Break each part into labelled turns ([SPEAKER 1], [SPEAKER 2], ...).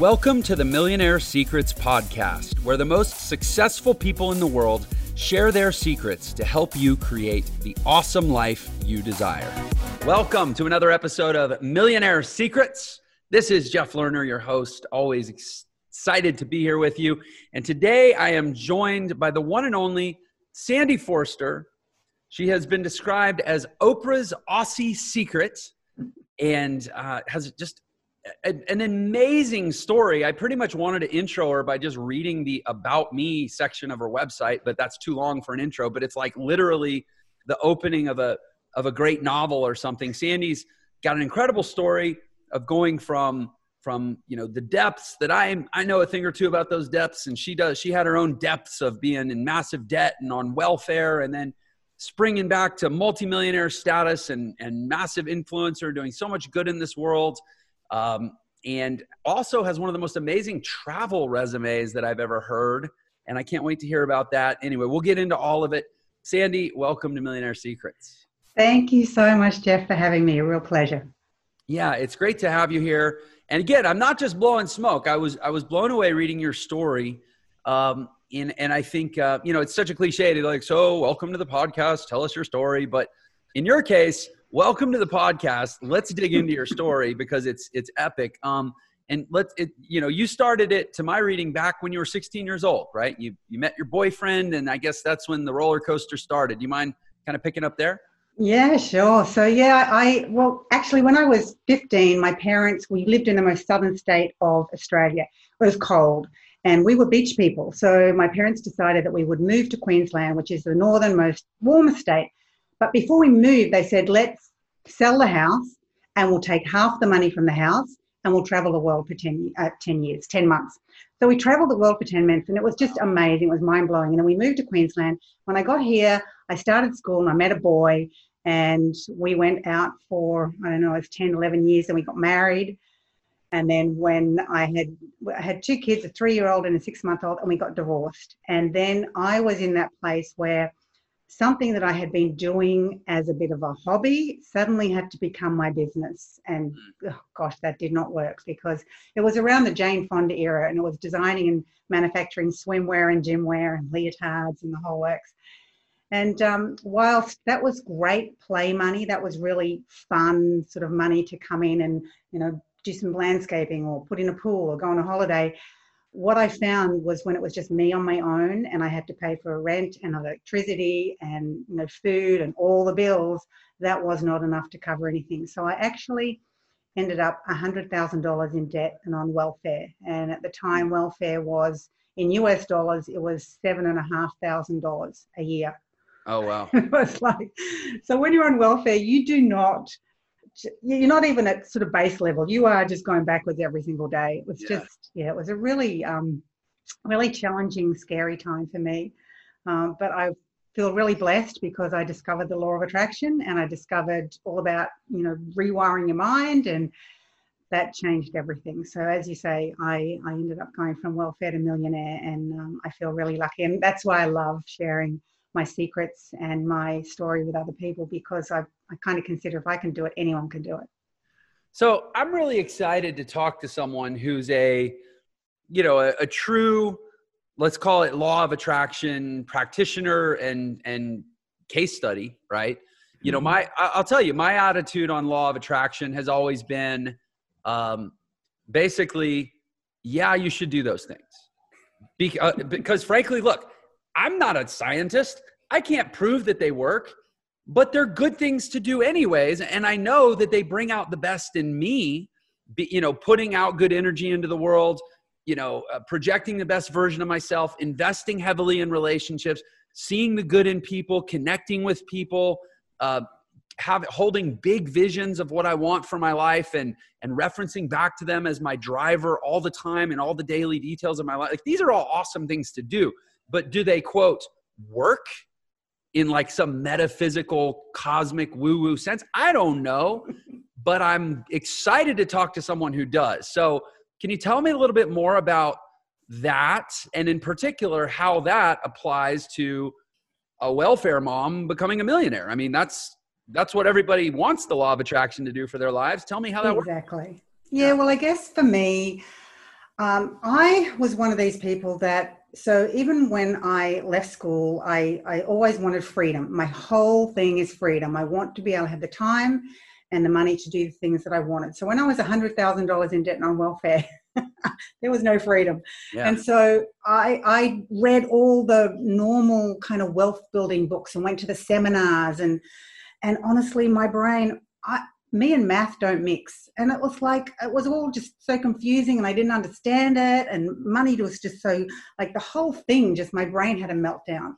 [SPEAKER 1] Welcome to the Millionaire Secrets Podcast, where the most successful people in the world share their secrets to help you create the awesome life you desire. Welcome to another episode of Millionaire Secrets. This is Jeff Lerner, your host, always excited to be here with you. And today I am joined by the one and only Sandy Forster. She has been described as Oprah's Aussie secret and uh, has just an amazing story. I pretty much wanted to intro her by just reading the about me section of her website, but that's too long for an intro. But it's like literally the opening of a of a great novel or something. Sandy's got an incredible story of going from from you know the depths that I I know a thing or two about those depths, and she does. She had her own depths of being in massive debt and on welfare, and then springing back to multimillionaire status and and massive influencer, doing so much good in this world um, and also has one of the most amazing travel resumes that I've ever heard. And I can't wait to hear about that. Anyway, we'll get into all of it. Sandy, welcome to Millionaire Secrets.
[SPEAKER 2] Thank you so much, Jeff, for having me. A real pleasure.
[SPEAKER 1] Yeah, it's great to have you here. And again, I'm not just blowing smoke. I was I was blown away reading your story. Um, and and I think uh, you know it's such a cliche to like, so welcome to the podcast. Tell us your story. But in your case, welcome to the podcast. Let's dig into your story because it's it's epic. Um, and let's it, you know you started it to my reading back when you were 16 years old, right? You you met your boyfriend, and I guess that's when the roller coaster started. Do you mind kind of picking up there?
[SPEAKER 2] Yeah, sure. So yeah, I well actually when I was 15, my parents we lived in the most southern state of Australia. It was cold. And we were beach people. So my parents decided that we would move to Queensland, which is the northernmost, warmest state, but before we moved, they said, let's sell the house and we'll take half the money from the house and we'll travel the world for 10, uh, 10 years, 10 months. So we traveled the world for 10 months and it was just amazing. It was mind blowing. And then we moved to Queensland. When I got here, I started school and I met a boy and we went out for, I don't know, it was 10, 11 years and we got married. And then when I had I had two kids, a three year old and a six month old, and we got divorced. And then I was in that place where something that I had been doing as a bit of a hobby suddenly had to become my business. And oh gosh, that did not work because it was around the Jane Fonda era and it was designing and manufacturing swimwear and gym wear and leotards and the whole works. And um, whilst that was great play money, that was really fun sort of money to come in and, you know, do some landscaping or put in a pool or go on a holiday what I found was when it was just me on my own and I had to pay for rent and electricity and you know food and all the bills, that was not enough to cover anything. So I actually ended up $100,000 in debt and on welfare. And at the time, mm. welfare was in US dollars, it was seven and a half thousand dollars a year.
[SPEAKER 1] Oh wow!
[SPEAKER 2] it was like, so when you're on welfare, you do not you're not even at sort of base level. You are just going backwards every single day. It was yeah. just, yeah, it was a really, um, really challenging, scary time for me. Um, but I feel really blessed because I discovered the law of attraction and I discovered all about, you know, rewiring your mind and that changed everything. So as you say, I, I ended up going from welfare to millionaire and um, I feel really lucky. And that's why I love sharing my secrets and my story with other people because I, I kind of consider if I can do it, anyone can do it.
[SPEAKER 1] So I'm really excited to talk to someone who's a, you know, a, a true, let's call it law of attraction practitioner and and case study, right? You know, mm-hmm. my I'll tell you, my attitude on law of attraction has always been um, basically, yeah, you should do those things. Because, uh, because frankly, look, I'm not a scientist. I can't prove that they work, but they're good things to do anyways. And I know that they bring out the best in me, you know, putting out good energy into the world, you know, uh, projecting the best version of myself, investing heavily in relationships, seeing the good in people, connecting with people, uh, have holding big visions of what I want for my life and and referencing back to them as my driver all the time and all the daily details of my life. Like these are all awesome things to do but do they quote work in like some metaphysical cosmic woo woo sense? I don't know, but I'm excited to talk to someone who does. So, can you tell me a little bit more about that and in particular how that applies to a welfare mom becoming a millionaire? I mean, that's that's what everybody wants the law of attraction to do for their lives. Tell me how that
[SPEAKER 2] exactly. works. Exactly. Yeah, well, I guess for me, Um, I was one of these people that so even when I left school, I, I always wanted freedom. My whole thing is freedom. I want to be able to have the time and the money to do the things that I wanted. So when I was $100,000 in debt and on welfare, there was no freedom. Yeah. And so I, I read all the normal kind of wealth building books and went to the seminars and and honestly my brain I, me and math don't mix. And it was like, it was all just so confusing and I didn't understand it. And money was just so, like the whole thing, just my brain had a meltdown.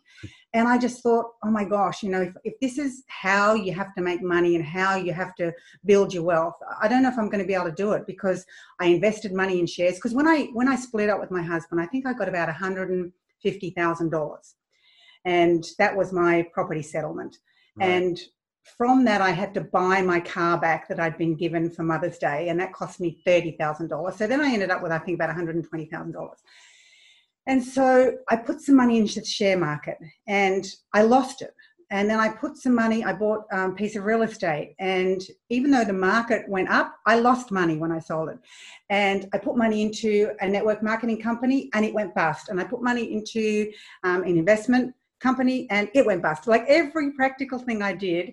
[SPEAKER 2] And I just thought, oh my gosh, you know, if, if this is how you have to make money and how you have to build your wealth, I don't know if I'm going to be able to do it because I invested money in shares. Because when I, when I split up with my husband, I think I got about $150,000. And that was my property settlement. Right. And from that, I had to buy my car back that I'd been given for Mother's Day, and that cost me $30,000. So then I ended up with, I think, about $120,000. And so I put some money into the share market and I lost it. And then I put some money, I bought a um, piece of real estate. And even though the market went up, I lost money when I sold it. And I put money into a network marketing company and it went bust. And I put money into um, an investment company and it went bust. Like every practical thing I did.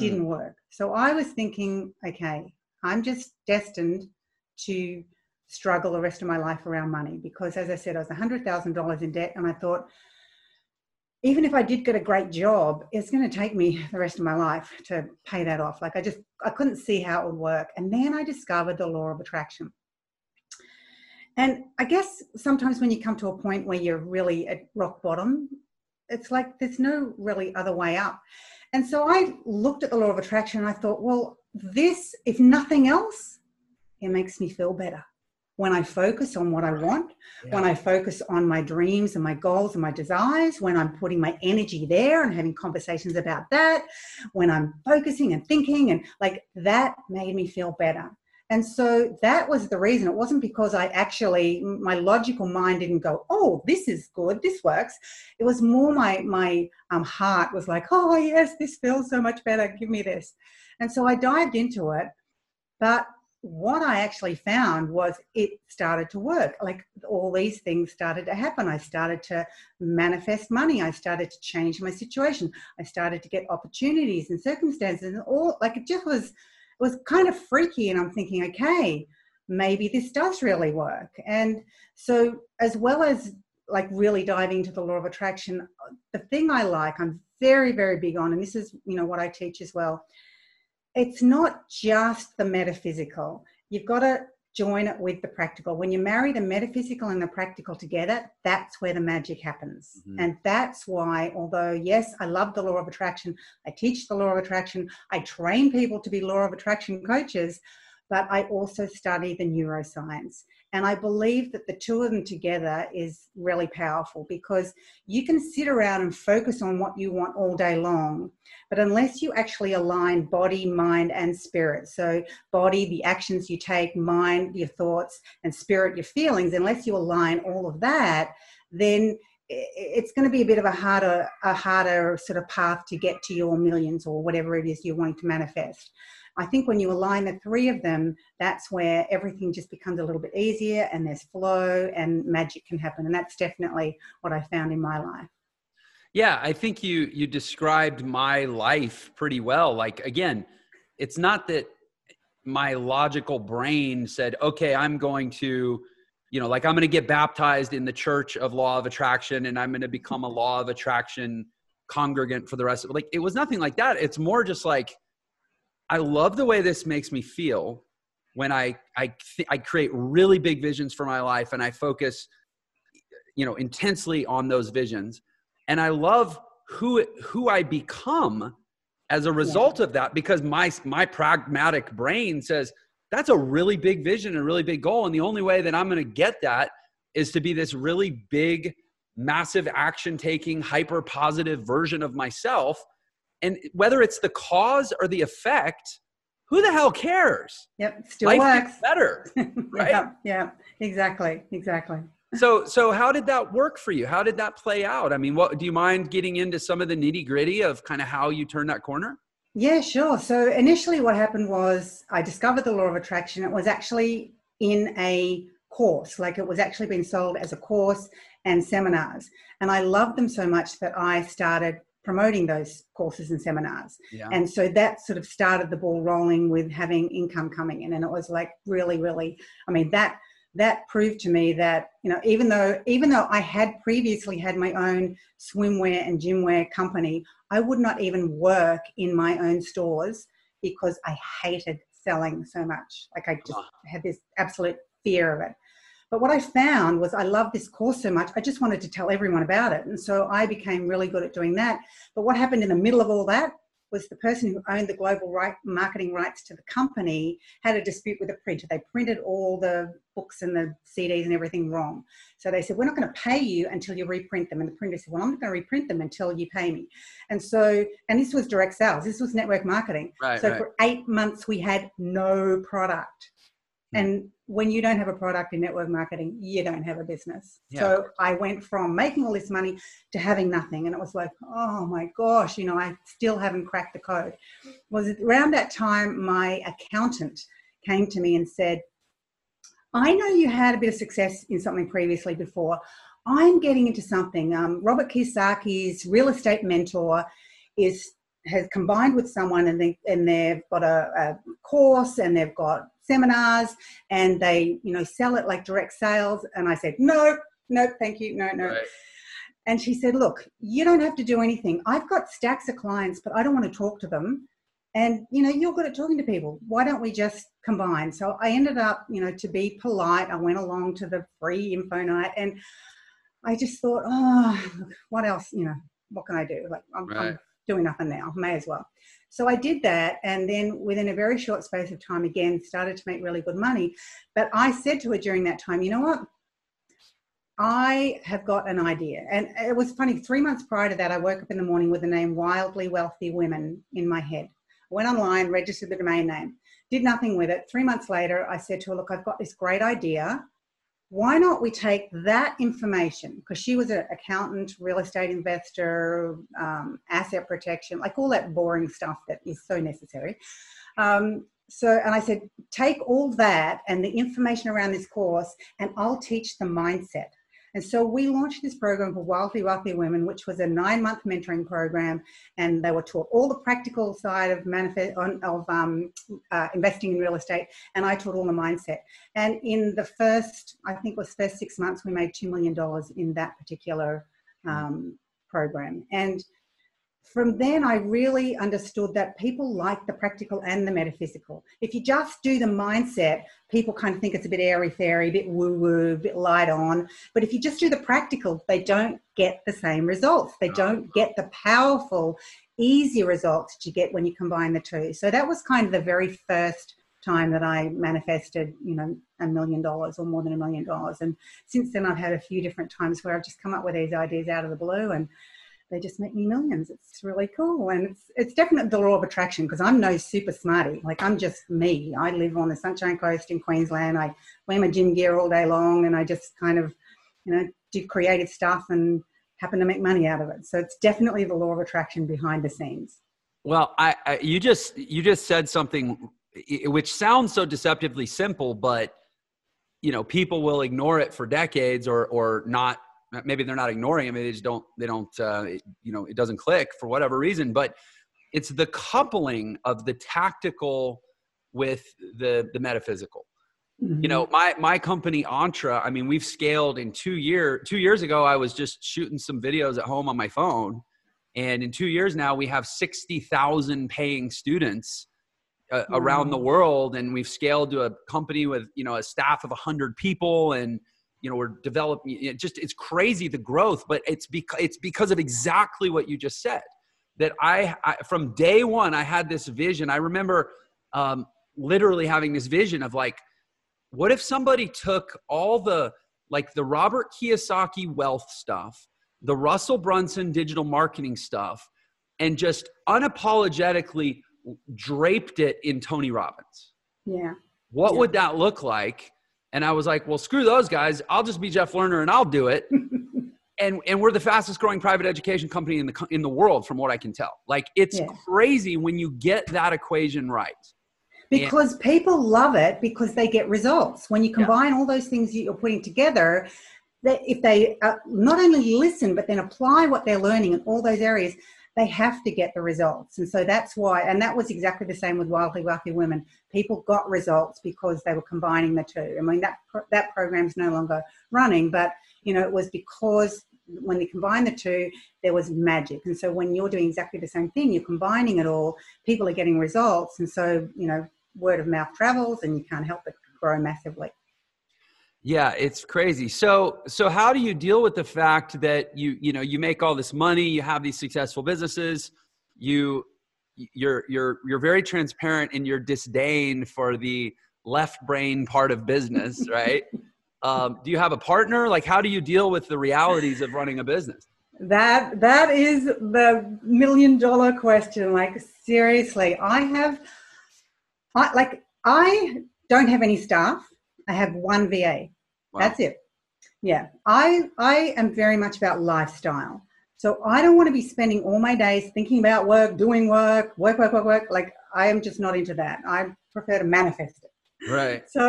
[SPEAKER 2] Didn't mm. work. So I was thinking, okay, I'm just destined to struggle the rest of my life around money because, as I said, I was $100,000 in debt, and I thought, even if I did get a great job, it's going to take me the rest of my life to pay that off. Like I just, I couldn't see how it would work. And then I discovered the law of attraction. And I guess sometimes when you come to a point where you're really at rock bottom, it's like there's no really other way up. And so I looked at the law of attraction and I thought, well, this, if nothing else, it makes me feel better. When I focus on what I want, yeah. when I focus on my dreams and my goals and my desires, when I'm putting my energy there and having conversations about that, when I'm focusing and thinking, and like that made me feel better. And so that was the reason. It wasn't because I actually, my logical mind didn't go, oh, this is good, this works. It was more my, my um, heart was like, oh, yes, this feels so much better, give me this. And so I dived into it. But what I actually found was it started to work. Like all these things started to happen. I started to manifest money. I started to change my situation. I started to get opportunities and circumstances and all like it just was was kind of freaky. And I'm thinking, okay, maybe this does really work. And so, as well as like really diving into the law of attraction, the thing I like, I'm very, very big on, and this is, you know, what I teach as well. It's not just the metaphysical. You've got to join it with the practical. When you marry the metaphysical and the practical together, that's where the magic happens. Mm-hmm. And that's why, although, yes, I love the law of attraction, I teach the law of attraction, I train people to be law of attraction coaches, but I also study the neuroscience. And I believe that the two of them together is really powerful because you can sit around and focus on what you want all day long. But unless you actually align body, mind, and spirit, so body, the actions you take, mind, your thoughts, and spirit, your feelings, unless you align all of that, then it's going to be a bit of a harder a harder sort of path to get to your millions or whatever it is you're wanting to manifest I think when you align the three of them, that's where everything just becomes a little bit easier and there's flow and magic can happen. And that's definitely what I found in my life.
[SPEAKER 1] Yeah, I think you you described my life pretty well. Like again, it's not that my logical brain said, "Okay, I'm going to you know, like I'm going to get baptized in the church of law of attraction and I'm going to become a law of attraction congregant for the rest of. Like it was nothing like that. It's more just like I love the way this makes me feel when I I th- I create really big visions for my life and I focus you know intensely on those visions and I love who who I become as a result yeah. of that because my my pragmatic brain says that's a really big vision and really big goal and the only way that I'm going to get that is to be this really big massive action taking hyper positive version of myself and whether it's the cause or the effect, who the hell cares?
[SPEAKER 2] Yep, still Life works
[SPEAKER 1] better, right?
[SPEAKER 2] yeah, yeah, exactly, exactly.
[SPEAKER 1] So, so how did that work for you? How did that play out? I mean, what do you mind getting into some of the nitty gritty of kind of how you turned that corner?
[SPEAKER 2] Yeah, sure. So initially, what happened was I discovered the law of attraction. It was actually in a course, like it was actually being sold as a course and seminars. And I loved them so much that I started promoting those courses and seminars. Yeah. And so that sort of started the ball rolling with having income coming in. And it was like really, really, I mean, that that proved to me that you know even though even though i had previously had my own swimwear and gymwear company i would not even work in my own stores because i hated selling so much like i just had this absolute fear of it but what I found was I loved this course so much, I just wanted to tell everyone about it. And so I became really good at doing that. But what happened in the middle of all that was the person who owned the global right, marketing rights to the company had a dispute with the printer. They printed all the books and the CDs and everything wrong. So they said, We're not going to pay you until you reprint them. And the printer said, Well, I'm not going to reprint them until you pay me. And so, and this was direct sales, this was network marketing. Right, so right. for eight months, we had no product. And when you don't have a product in network marketing, you don't have a business. Yeah. So I went from making all this money to having nothing. And it was like, oh my gosh, you know, I still haven't cracked the code. Was around that time my accountant came to me and said, I know you had a bit of success in something previously before. I'm getting into something. Um, Robert Kiyosaki's real estate mentor is has combined with someone and they and they've got a, a course and they've got seminars and they, you know, sell it like direct sales. And I said, no, no, thank you, no, no. Right. And she said, look, you don't have to do anything. I've got stacks of clients, but I don't want to talk to them. And you know, you're good at talking to people. Why don't we just combine? So I ended up, you know, to be polite, I went along to the free info night and I just thought, oh, what else, you know, what can I do? Like I'm, right. I'm doing nothing now, may as well. So I did that, and then within a very short space of time, again, started to make really good money. But I said to her during that time, you know what? I have got an idea. And it was funny, three months prior to that, I woke up in the morning with the name Wildly Wealthy Women in my head. Went online, registered the domain name, did nothing with it. Three months later, I said to her, Look, I've got this great idea why not we take that information? Because she was an accountant real estate investor um, asset protection like all that boring stuff that is so necessary. Um, so and i said take all that and the information around this course and i'll teach the mindset and so we launched this program for Wildly Wealthy Women, which was a nine month mentoring program. And they were taught all the practical side of, manifest, of um, uh, investing in real estate. And I taught all the mindset. And in the first, I think it was first six months, we made $2 million in that particular um, program. And from then I really understood that people like the practical and the metaphysical. If you just do the mindset, people kind of think it's a bit airy fairy, a bit woo woo, a bit light on. But if you just do the practical, they don't get the same results. They ah. don't get the powerful, easy results that you get when you combine the two. So that was kind of the very first time that I manifested, you know, a million dollars or more than a million dollars. And since then, I've had a few different times where I've just come up with these ideas out of the blue and they just make me millions. It's really cool. And it's, it's definitely the law of attraction because I'm no super smarty. Like I'm just me. I live on the Sunshine Coast in Queensland. I wear my gym gear all day long and I just kind of, you know, do creative stuff and happen to make money out of it. So it's definitely the law of attraction behind the scenes.
[SPEAKER 1] Well, I, I you just you just said something which sounds so deceptively simple, but you know, people will ignore it for decades or or not maybe they're not ignoring it maybe they just don't they don't uh, you know it doesn't click for whatever reason but it's the coupling of the tactical with the the metaphysical mm-hmm. you know my my company Entre i mean we've scaled in two year two years ago i was just shooting some videos at home on my phone and in two years now we have 60000 paying students uh, mm-hmm. around the world and we've scaled to a company with you know a staff of 100 people and you know we're developing it just it's crazy the growth but it's because it's because of exactly what you just said. That I, I from day one i had this vision. I remember um, literally having this vision of like what if somebody took all the like the robert kiyosaki wealth stuff the russell brunson digital marketing stuff and just unapologetically draped it in tony robbins?
[SPEAKER 2] Yeah.
[SPEAKER 1] What
[SPEAKER 2] yeah.
[SPEAKER 1] would that look like and I was like, well, screw those guys. I'll just be Jeff Lerner and I'll do it. and and we're the fastest growing private education company in the in the world from what I can tell. Like it's yeah. crazy when you get that equation right.
[SPEAKER 2] because and- people love it because they get results. When you combine yeah. all those things you're putting together, that if they uh, not only listen but then apply what they're learning in all those areas, they have to get the results. And so that's why, and that was exactly the same with Wildly Wealthy Women. People got results because they were combining the two. I mean, that that program's no longer running, but you know, it was because when they combine the two, there was magic. And so when you're doing exactly the same thing, you're combining it all, people are getting results. And so, you know, word of mouth travels and you can't help but grow massively.
[SPEAKER 1] Yeah, it's crazy. So so how do you deal with the fact that you you know you make all this money, you have these successful businesses, you you're you're you're very transparent in your disdain for the left brain part of business, right? um, do you have a partner? Like, how do you deal with the realities of running a business?
[SPEAKER 2] That that is the million dollar question. Like, seriously, I have, I like, I don't have any staff. I have one VA. Wow. That's it. Yeah, I I am very much about lifestyle. So I don't want to be spending all my days thinking about work, doing work, work, work, work, work. Like I am just not into that. I prefer to manifest it.
[SPEAKER 1] Right.
[SPEAKER 2] So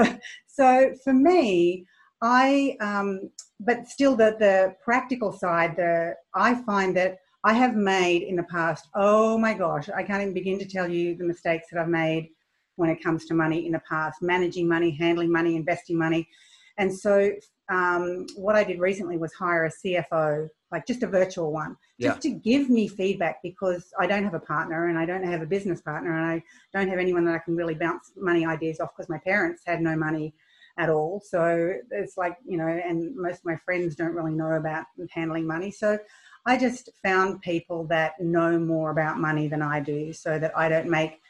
[SPEAKER 2] so for me, I, um, but still, the the practical side, the I find that I have made in the past. Oh my gosh, I can't even begin to tell you the mistakes that I've made when it comes to money in the past, managing money, handling money, investing money, and so um, what I did recently was hire a CFO, like just a virtual one, just yeah. to give me feedback because I don't have a partner and I don't have a business partner and I don't have anyone that I can really bounce money ideas off because my parents had no money at all. So it's like, you know, and most of my friends don't really know about handling money. So I just found people that know more about money than I do so that I don't make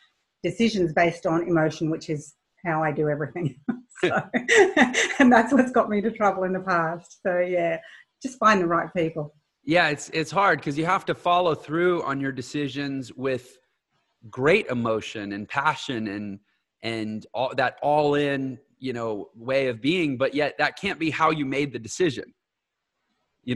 [SPEAKER 2] decisions based on emotion, which is how I do everything. so, and that's what's got me to trouble in the past. So yeah, just find the right people.
[SPEAKER 1] Yeah, it's it's hard because you have to follow through on your decisions with great emotion and passion and and all that all in you know way of being but yet that can't be how you made the decision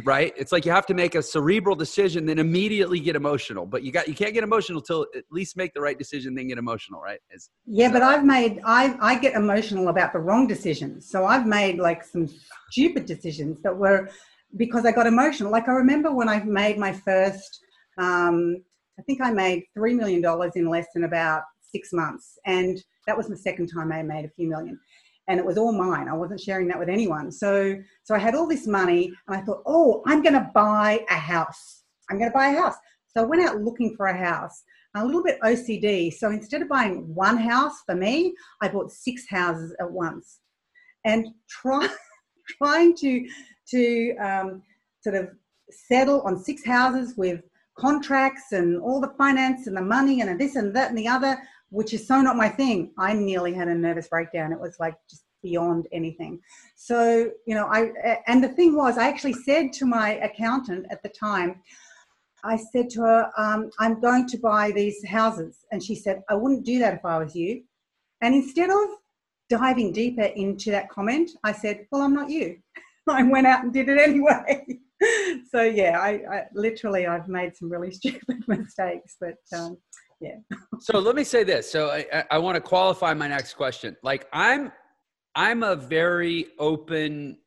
[SPEAKER 1] right? It's like you have to make a cerebral decision then immediately get emotional. But you got you can't get emotional till at least make the right decision then get emotional right?
[SPEAKER 2] Yeah so. but i've made i i get emotional about the wrong decisions. So i've made like some stupid decisions that were because i got emotional. Like i remember when i made my first um, i think i made three million dollars in less than about six months. And that was the second time i made a few million and it was all mine. I wasn't sharing that with anyone. So, so I had all this money and I thought, oh, I'm going to buy a house. I'm going to buy a house. So I went out looking for a house, a little bit OCD. So instead of buying one house for me, I bought six houses at once and try, trying to, to um, sort of settle on six houses with contracts and all the finance and the money and this and that and the other which is so not my thing. I nearly had a nervous breakdown. It was like just beyond anything. So, you know, I, and the thing was, I actually said to my accountant at the time, I said to her, um, I'm going to buy these houses. And she said, I wouldn't do that if I was you. And instead of diving deeper into that comment, I said, Well, I'm not you. I went out and did it anyway. so, yeah, I, I, literally, I've made some really stupid mistakes, but um, yeah.
[SPEAKER 1] so let me say this. So I, I want to qualify my next question. Like I'm, I'm a very open,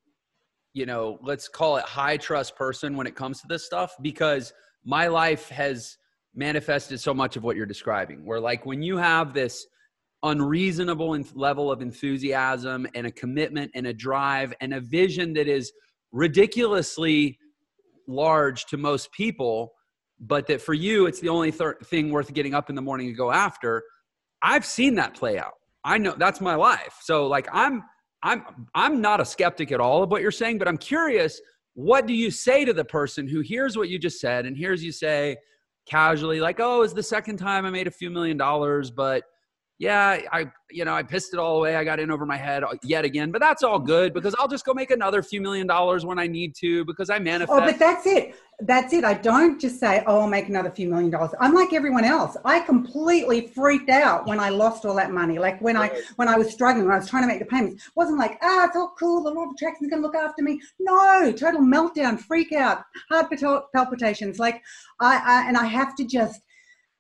[SPEAKER 1] you know, let's call it high trust person when it comes to this stuff because my life has manifested so much of what you're describing. Where like when you have this unreasonable level of enthusiasm and a commitment and a drive and a vision that is ridiculously large to most people but that for you it's the only th- thing worth getting up in the morning to go after. I've seen that play out. I know that's my life. So like i'm i'm i'm not a skeptic at all of what you're saying but i'm curious what do you say to the person who hears what you just said and hears you say casually like oh it's the second time i made a few million dollars but yeah, I you know I pissed it all away. I got in over my head yet again, but that's all good because I'll just go make another few million dollars when I need to because I manifest.
[SPEAKER 2] Oh, but that's it. That's it. I don't just say, "Oh, I'll make another few million dollars." I'm like everyone else. I completely freaked out when I lost all that money. Like when I when I was struggling, when I was trying to make the payments. It wasn't like, "Ah, it's all cool. The law of attraction is going to look after me." No, total meltdown, freak out, heart palpitations. Like I, I and I have to just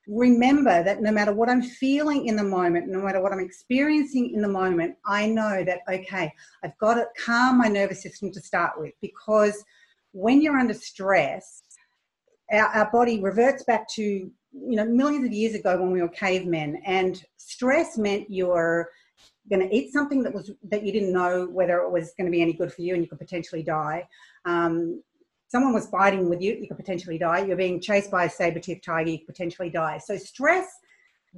[SPEAKER 2] remember that no matter what I'm feeling in the moment, no matter what I'm experiencing in the moment, I know that, okay, I've got to calm my nervous system to start with. Because when you're under stress, our, our body reverts back to, you know, millions of years ago when we were cavemen. And stress meant you're going to eat something that was that you didn't know whether it was going to be any good for you and you could potentially die. Um, someone was fighting with you, you could potentially die. You're being chased by a saber-toothed tiger, you could potentially die. So stress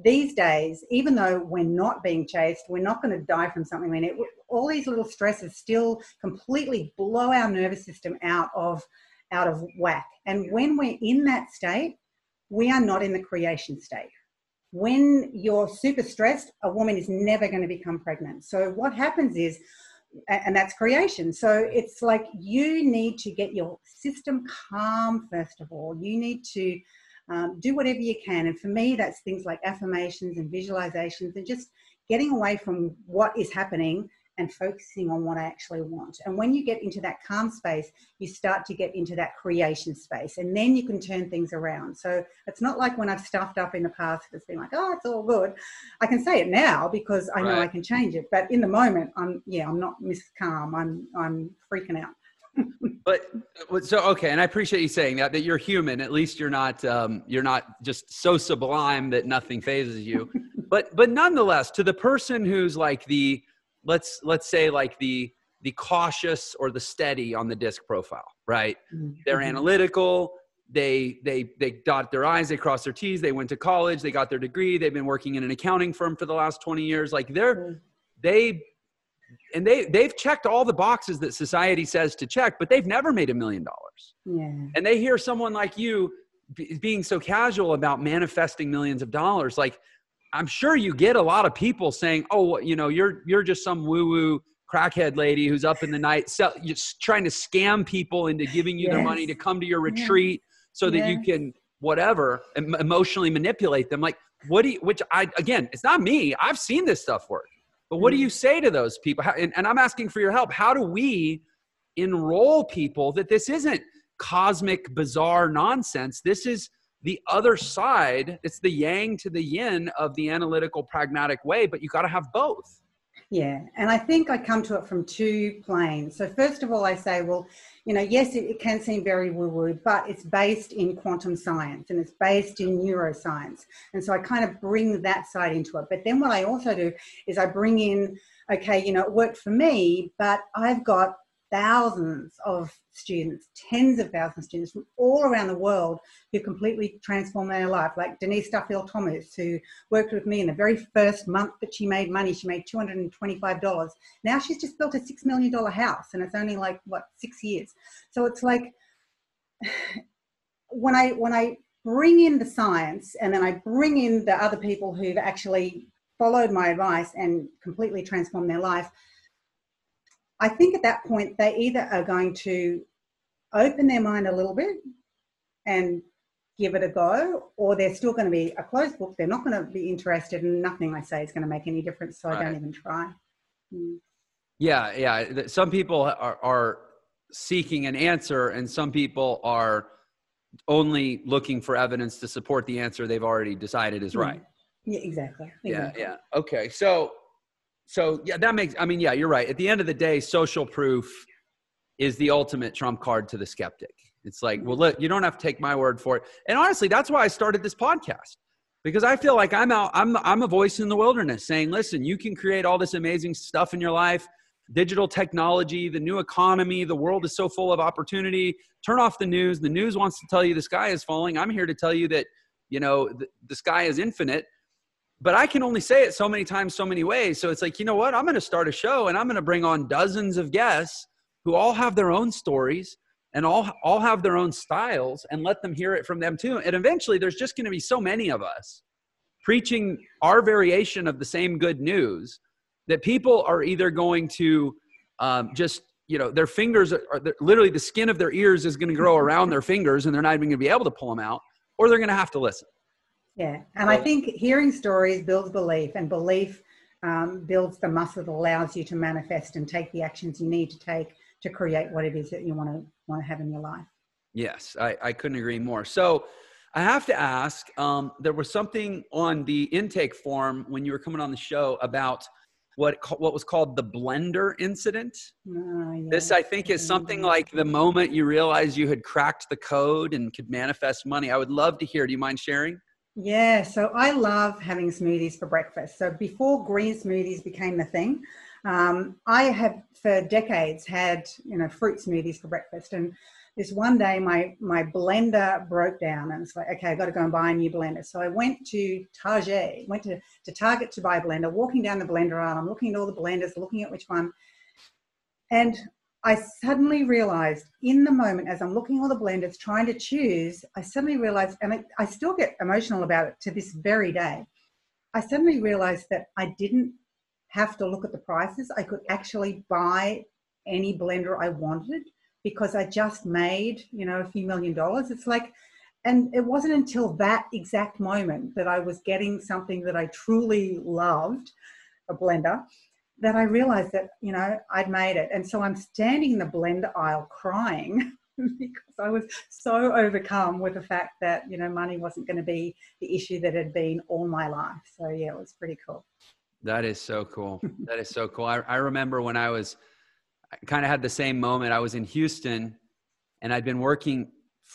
[SPEAKER 2] these days, even though we're not being chased, we're not going to die from something. Mean, it, all these little stresses still completely blow our nervous system out of out of whack. And when we're in that state, we are not in the creation state. When you're super stressed, a woman is never going to become pregnant. So what happens is and that's creation. So it's like you need to get your system calm, first of all. You need to um, do whatever you can. And for me, that's things like affirmations and visualizations and just getting away from what is happening and focusing on what I actually want. And when you get into that calm space, you start to get into that creation space, and then you can turn things around. So it's not like when I've stuffed up in the past, it's been like, oh, it's all good. I can say it now because I know right. I can change it. But in the moment, I'm yeah, I'm not Miss Calm. I'm I'm freaking out.
[SPEAKER 1] but so okay, and I appreciate you saying that that you're human. At least you're not um, you're not just so sublime that nothing fazes you. but but nonetheless, to the person who's like the let's let's say like the the cautious or the steady on the disc profile right? Mm-hmm. they're analytical. They they they dot their i's they cross their t's they went to college they got their degree they've been working in an accounting firm for the last 20 years. Like they're mm-hmm. they and they they've checked all the boxes that society says to check but they've never made a million dollars. Yeah. And they hear someone like you being so casual about manifesting millions of dollars like I'm sure you get a lot of people saying, "Oh, you know, you're you're just some woo-woo crackhead lady who's up in the night sell, just trying to scam people into giving you yes. their money to come to your retreat yes. so that yes. you can whatever emotionally manipulate them." Like, what do you? Which I again, it's not me. I've seen this stuff work. But what do mm. you say to those people? How, and, and I'm asking for your help. How do we enroll people that this isn't cosmic, bizarre nonsense? This is the other side it's the yang to the yin of the analytical pragmatic way but you got to have both.
[SPEAKER 2] Yeah and i think i come to it from two planes. So first of all i say well you know yes it, it can seem very woo woo but it's based in quantum science and it's based in neuroscience. And so i kind of bring that side into it. But then what i also do is i bring in okay you know it worked for me but i've got thousands of students, tens of thousands of students from all around the world who completely transformed their life, like Denise Duffield Thomas, who worked with me in the very first month that she made money, she made $225. Now she's just built a $6 million house and it's only like, what, six years. So it's like, when I, when I bring in the science and then I bring in the other people who've actually followed my advice and completely transformed their life, I think at that point they either are going to open their mind a little bit and give it a go, or they're still going to be a closed book. They're not going to be interested, and nothing I say is going to make any difference. So right. I don't even try.
[SPEAKER 1] Mm. Yeah, yeah. Some people are, are seeking an answer, and some people are only looking for evidence to support the answer they've already decided is mm. right.
[SPEAKER 2] Yeah, exactly.
[SPEAKER 1] exactly. Yeah, yeah. Okay, so so yeah, that makes. I mean, yeah, you're right. At the end of the day, social proof is the ultimate trump card to the skeptic. It's like, well, look, you don't have to take my word for it. And honestly, that's why I started this podcast because I feel like I'm out. I'm I'm a voice in the wilderness saying, listen, you can create all this amazing stuff in your life. Digital technology, the new economy, the world is so full of opportunity. Turn off the news. The news wants to tell you the sky is falling. I'm here to tell you that, you know, the, the sky is infinite but I can only say it so many times, so many ways. So it's like, you know what? I'm going to start a show and I'm going to bring on dozens of guests who all have their own stories and all all have their own styles and let them hear it from them too. And eventually there's just going to be so many of us preaching our variation of the same good news that people are either going to um, just you know their fingers are, literally the skin of their ears is going to grow around their fingers and they're not even going to be able to pull them out or they're going to have to listen
[SPEAKER 2] yeah, and I think hearing stories builds belief, and belief um, builds the muscle that allows you to manifest and take the actions you need to take to create what it is that you want to want to have in your life.
[SPEAKER 1] Yes, I, I couldn't agree more. So, I have to ask. Um, there was something on the intake form when you were coming on the show about what what was called the blender incident. Uh, yes. This, I think, is something mm-hmm. like the moment you realized you had cracked the code and could manifest money. I would love to hear. Do you mind sharing?
[SPEAKER 2] Yeah, so I love having smoothies for breakfast. So before green smoothies became the thing, um, I have for decades had you know fruit smoothies for breakfast, and this one day my my blender broke down and it's like okay i've got to go and buy a new blender. So i went to target went to, to target to buy a blender walking down the blender aisle i'm looking at all the blenders looking at which one. And i suddenly realized in the moment as i'm looking all the blenders trying to choose i suddenly realized and I, I still get emotional about it to this very day i suddenly realized that i didn't have to look at the prices i could actually buy any blender i wanted because I just made, you know, a few million dollars. It's like, and it wasn't until that exact moment that I was getting something that I truly loved, a blender, that I realized that, you know, I'd made it. And so I'm standing in the blender aisle crying because I was so overcome with the fact that, you know, money wasn't going to be the issue that had been all my life. So yeah, it was pretty cool.
[SPEAKER 1] That is so cool. that is so cool. I, I remember when I was I kind of had the same moment. I was in Houston and I'd been working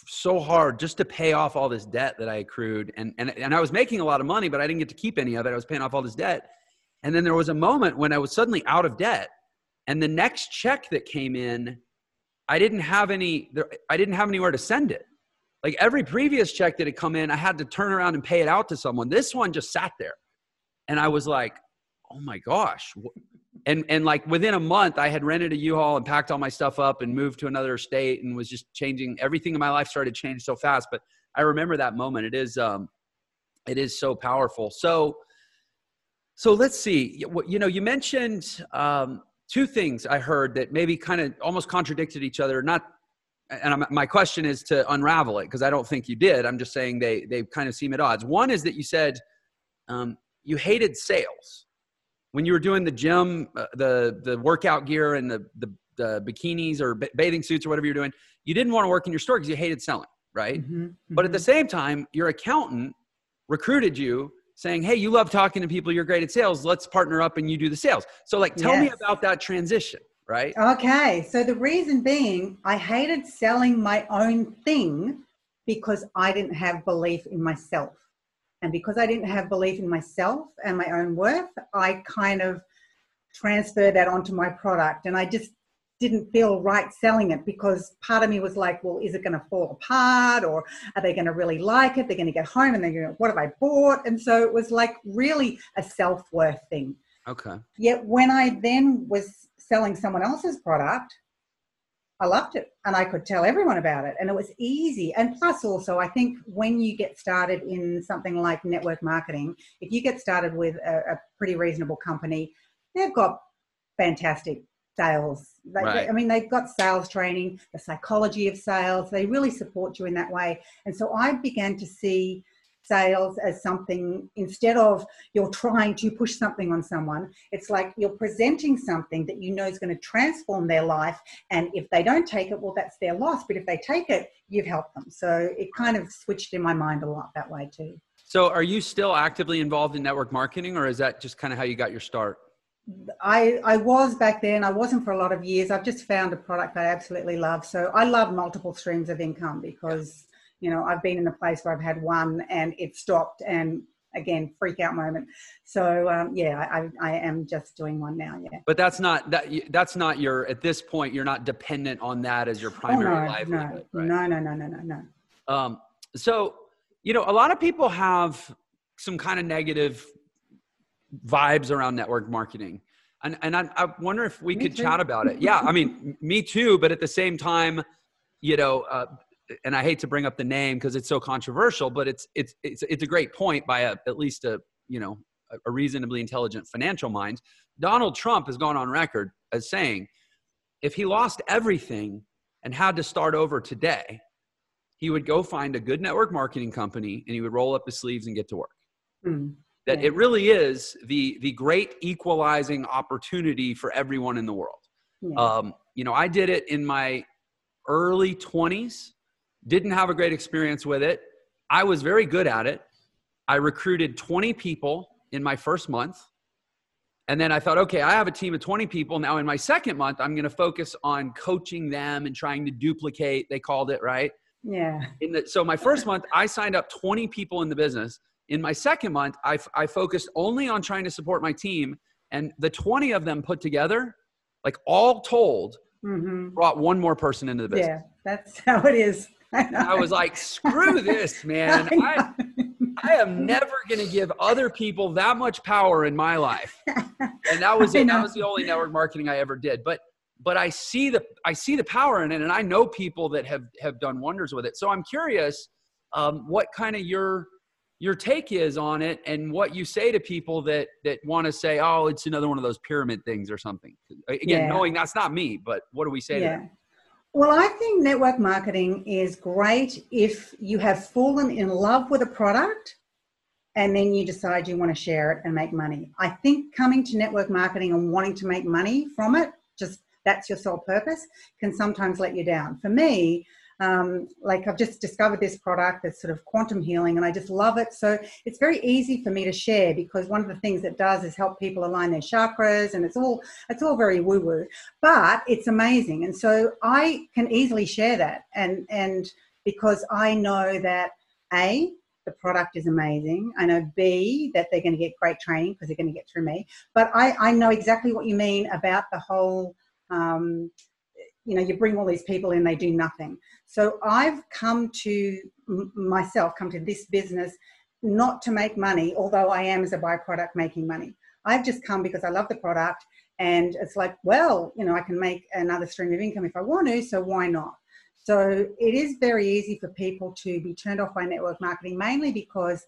[SPEAKER 1] so hard just to pay off all this debt that I accrued. And, and, and I was making a lot of money, but I didn't get to keep any of it. I was paying off all this debt. And then there was a moment when I was suddenly out of debt. And the next check that came in, I didn't have any, I didn't have anywhere to send it. Like every previous check that had come in, I had to turn around and pay it out to someone. This one just sat there. And I was like, oh my gosh, and and like within a month i had rented a u-haul and packed all my stuff up and moved to another state and was just changing everything in my life started to change so fast but i remember that moment it is um it is so powerful so so let's see you know you mentioned um two things i heard that maybe kind of almost contradicted each other not and I'm, my question is to unravel it because i don't think you did i'm just saying they they kind of seem at odds one is that you said um, you hated sales when you were doing the gym, uh, the the workout gear and the the, the bikinis or b- bathing suits or whatever you're doing, you didn't want to work in your store because you hated selling, right? Mm-hmm, mm-hmm. But at the same time, your accountant recruited you saying, "Hey, you love talking to people. You're great at sales. Let's partner up and you do the sales." So, like, tell yes. me about that transition, right?
[SPEAKER 2] Okay. So the reason being, I hated selling my own thing because I didn't have belief in myself. And because I didn't have belief in myself and my own worth, I kind of transferred that onto my product. And I just didn't feel right selling it because part of me was like, well, is it going to fall apart or are they going to really like it? They're going to get home and they're going to, what have I bought? And so it was like really a self worth thing.
[SPEAKER 1] Okay.
[SPEAKER 2] Yet when I then was selling someone else's product, I loved it and I could tell everyone about it and it was easy. And plus also I think when you get started in something like network marketing, if you get started with a, a pretty reasonable company, they've got fantastic sales. They, right. I mean, they've got sales training, the psychology of sales. They really support you in that way. And so I began to see sales as something instead of you're trying to push something on someone it's like you're presenting something that you know is going to transform their life and if they don't take it well that's their loss but if they take it you've helped them so it kind of switched in my mind a lot that way too
[SPEAKER 1] so are you still actively involved in network marketing or is that just kind of how you got your start
[SPEAKER 2] I, I was back then. I wasn't for a lot of years. I've just found a product I absolutely love. So I love multiple streams of income because you know i've been in a place where i've had one and it stopped and again freak out moment so um, yeah I, I am just doing one now yeah
[SPEAKER 1] but that's not that that's not your at this point you're not dependent on that as your primary oh, no, livelihood
[SPEAKER 2] no, right? no no no no no no
[SPEAKER 1] um so you know a lot of people have some kind of negative vibes around network marketing and and i, I wonder if we me could too. chat about it yeah i mean me too but at the same time you know uh, and I hate to bring up the name because it's so controversial, but it's it's it's it's a great point by a, at least a you know a reasonably intelligent financial mind. Donald Trump has gone on record as saying, if he lost everything and had to start over today, he would go find a good network marketing company and he would roll up his sleeves and get to work. Mm, that yeah. it really is the the great equalizing opportunity for everyone in the world. Yeah. Um, you know, I did it in my early 20s didn't have a great experience with it. I was very good at it. I recruited 20 people in my first month. And then I thought, okay, I have a team of 20 people. Now, in my second month, I'm going to focus on coaching them and trying to duplicate, they called it, right?
[SPEAKER 2] Yeah.
[SPEAKER 1] In the, so, my first month, I signed up 20 people in the business. In my second month, I, I focused only on trying to support my team. And the 20 of them put together, like all told, mm-hmm. brought one more person into the business. Yeah,
[SPEAKER 2] that's how it is.
[SPEAKER 1] I, I was like, screw this, man. I, I am never going to give other people that much power in my life. And that was it. That was the only network marketing I ever did. But but I see the I see the power in it, and I know people that have have done wonders with it. So I'm curious, um, what kind of your your take is on it, and what you say to people that that want to say, oh, it's another one of those pyramid things or something. Again, yeah. knowing that's not me, but what do we say yeah. to them?
[SPEAKER 2] Well, I think network marketing is great if you have fallen in love with a product and then you decide you want to share it and make money. I think coming to network marketing and wanting to make money from it, just that's your sole purpose, can sometimes let you down. For me, um, like I've just discovered this product that's sort of quantum healing and I just love it. So it's very easy for me to share because one of the things it does is help people align their chakras and it's all it's all very woo woo, but it's amazing. And so I can easily share that and and because I know that a the product is amazing. I know B that they're going to get great training because they're going to get through me. But I, I know exactly what you mean about the whole um, you know you bring all these people in they do nothing. So i've come to myself come to this business not to make money although i am as a byproduct making money. I've just come because i love the product and it's like well you know i can make another stream of income if i want to so why not? So it is very easy for people to be turned off by network marketing mainly because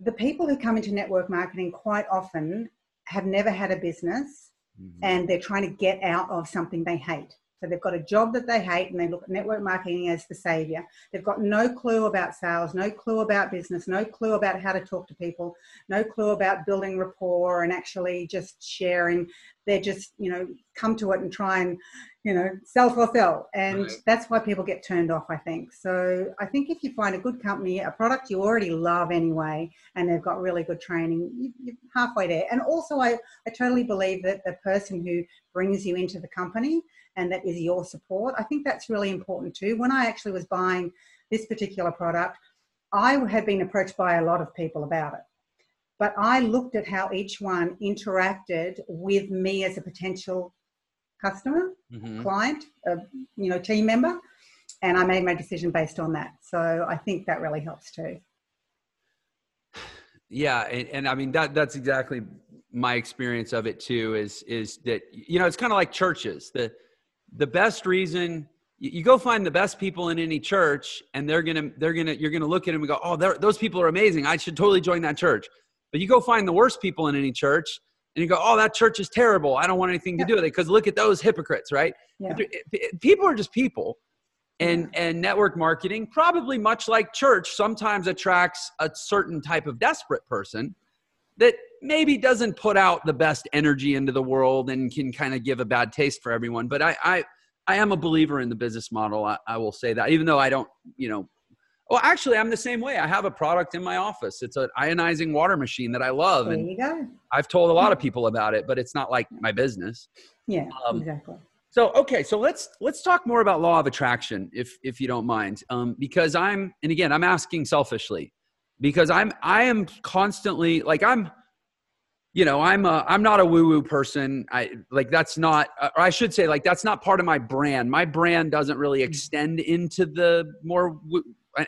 [SPEAKER 2] the people who come into network marketing quite often have never had a business mm-hmm. and they're trying to get out of something they hate. So they've got a job that they hate and they look at network marketing as the savior. They've got no clue about sales, no clue about business, no clue about how to talk to people, no clue about building rapport and actually just sharing. They're just, you know, come to it and try and, you know, sell for sell. And right. that's why people get turned off, I think. So I think if you find a good company, a product you already love anyway, and they've got really good training, you, are halfway there. And also, I, I totally believe that the person who brings you into the company and that is your support. I think that's really important too. When I actually was buying this particular product, I had been approached by a lot of people about it. But I looked at how each one interacted with me as a potential customer, mm-hmm. client, uh, you know, team member, and I made my decision based on that. So I think that really helps too.
[SPEAKER 1] Yeah, and, and I mean that that's exactly my experience of it too. Is is that you know it's kind of like churches. The the best reason you go find the best people in any church and they're gonna they're gonna you're gonna look at them and go oh those people are amazing. I should totally join that church. But you go find the worst people in any church and you go oh that church is terrible. I don't want anything to do with it. Because look at those hypocrites right? Yeah. people are just people and yeah. and network marketing probably much like church sometimes attracts a certain type of desperate person that maybe doesn't put out the best energy into the world and can kind of give a bad taste for everyone. But I, I, I am a believer in the business model. I, I will say that, even though I don't, you know, well, actually, I'm the same way. I have a product in my office. It's an ionizing water machine that I love,
[SPEAKER 2] there
[SPEAKER 1] and. I've told a lot of people about it, but it's not like my business.
[SPEAKER 2] Yeah, um, exactly.
[SPEAKER 1] So okay, so let's let's talk more about law of attraction, if if you don't mind, um, because I'm and again I'm asking selfishly, because I'm I am constantly like I'm you know i'm a i'm not a woo woo person. I like that's not or i should say like that's not part of my brand. My brand doesn't really mm. extend into the more